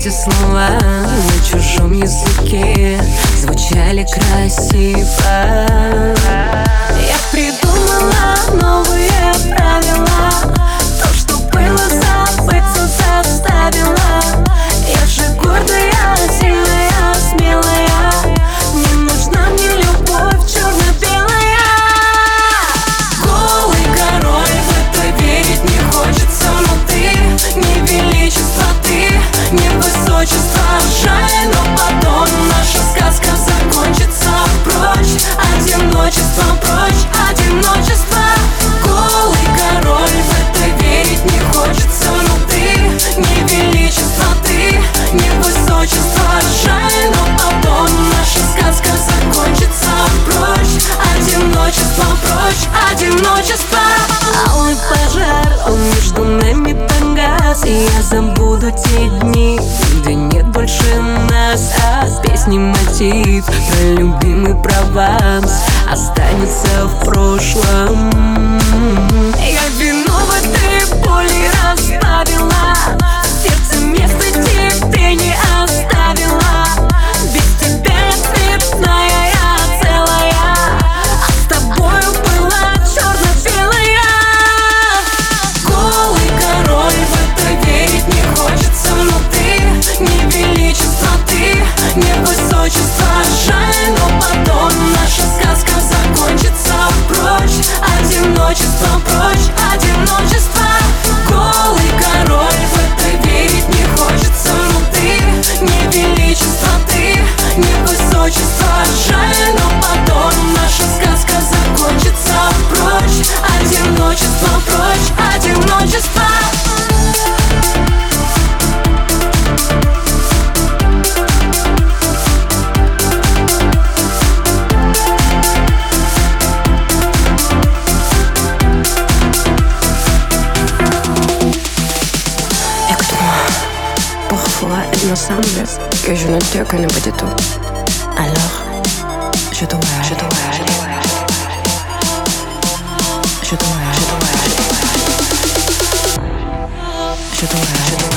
эти слова На чужом языке звучали красиво. Я придумала не высочество Жаль, но потом наша сказка закончится. Прочь одиночество, прочь одиночество. Голый король, в это верить не хочется. Но ты не величество, ты не высочество. Жаль, но потом наша сказка закончится. Прочь одиночество, прочь одиночество. Алый пожар, он между нами погас И я забуду песни мотив про любимый Прованс Останется в прошлом. Я вино que je ne te connais pas du tout. Alors, je. Je. Je. Je dois aller. Je dois aller. Je dois aller.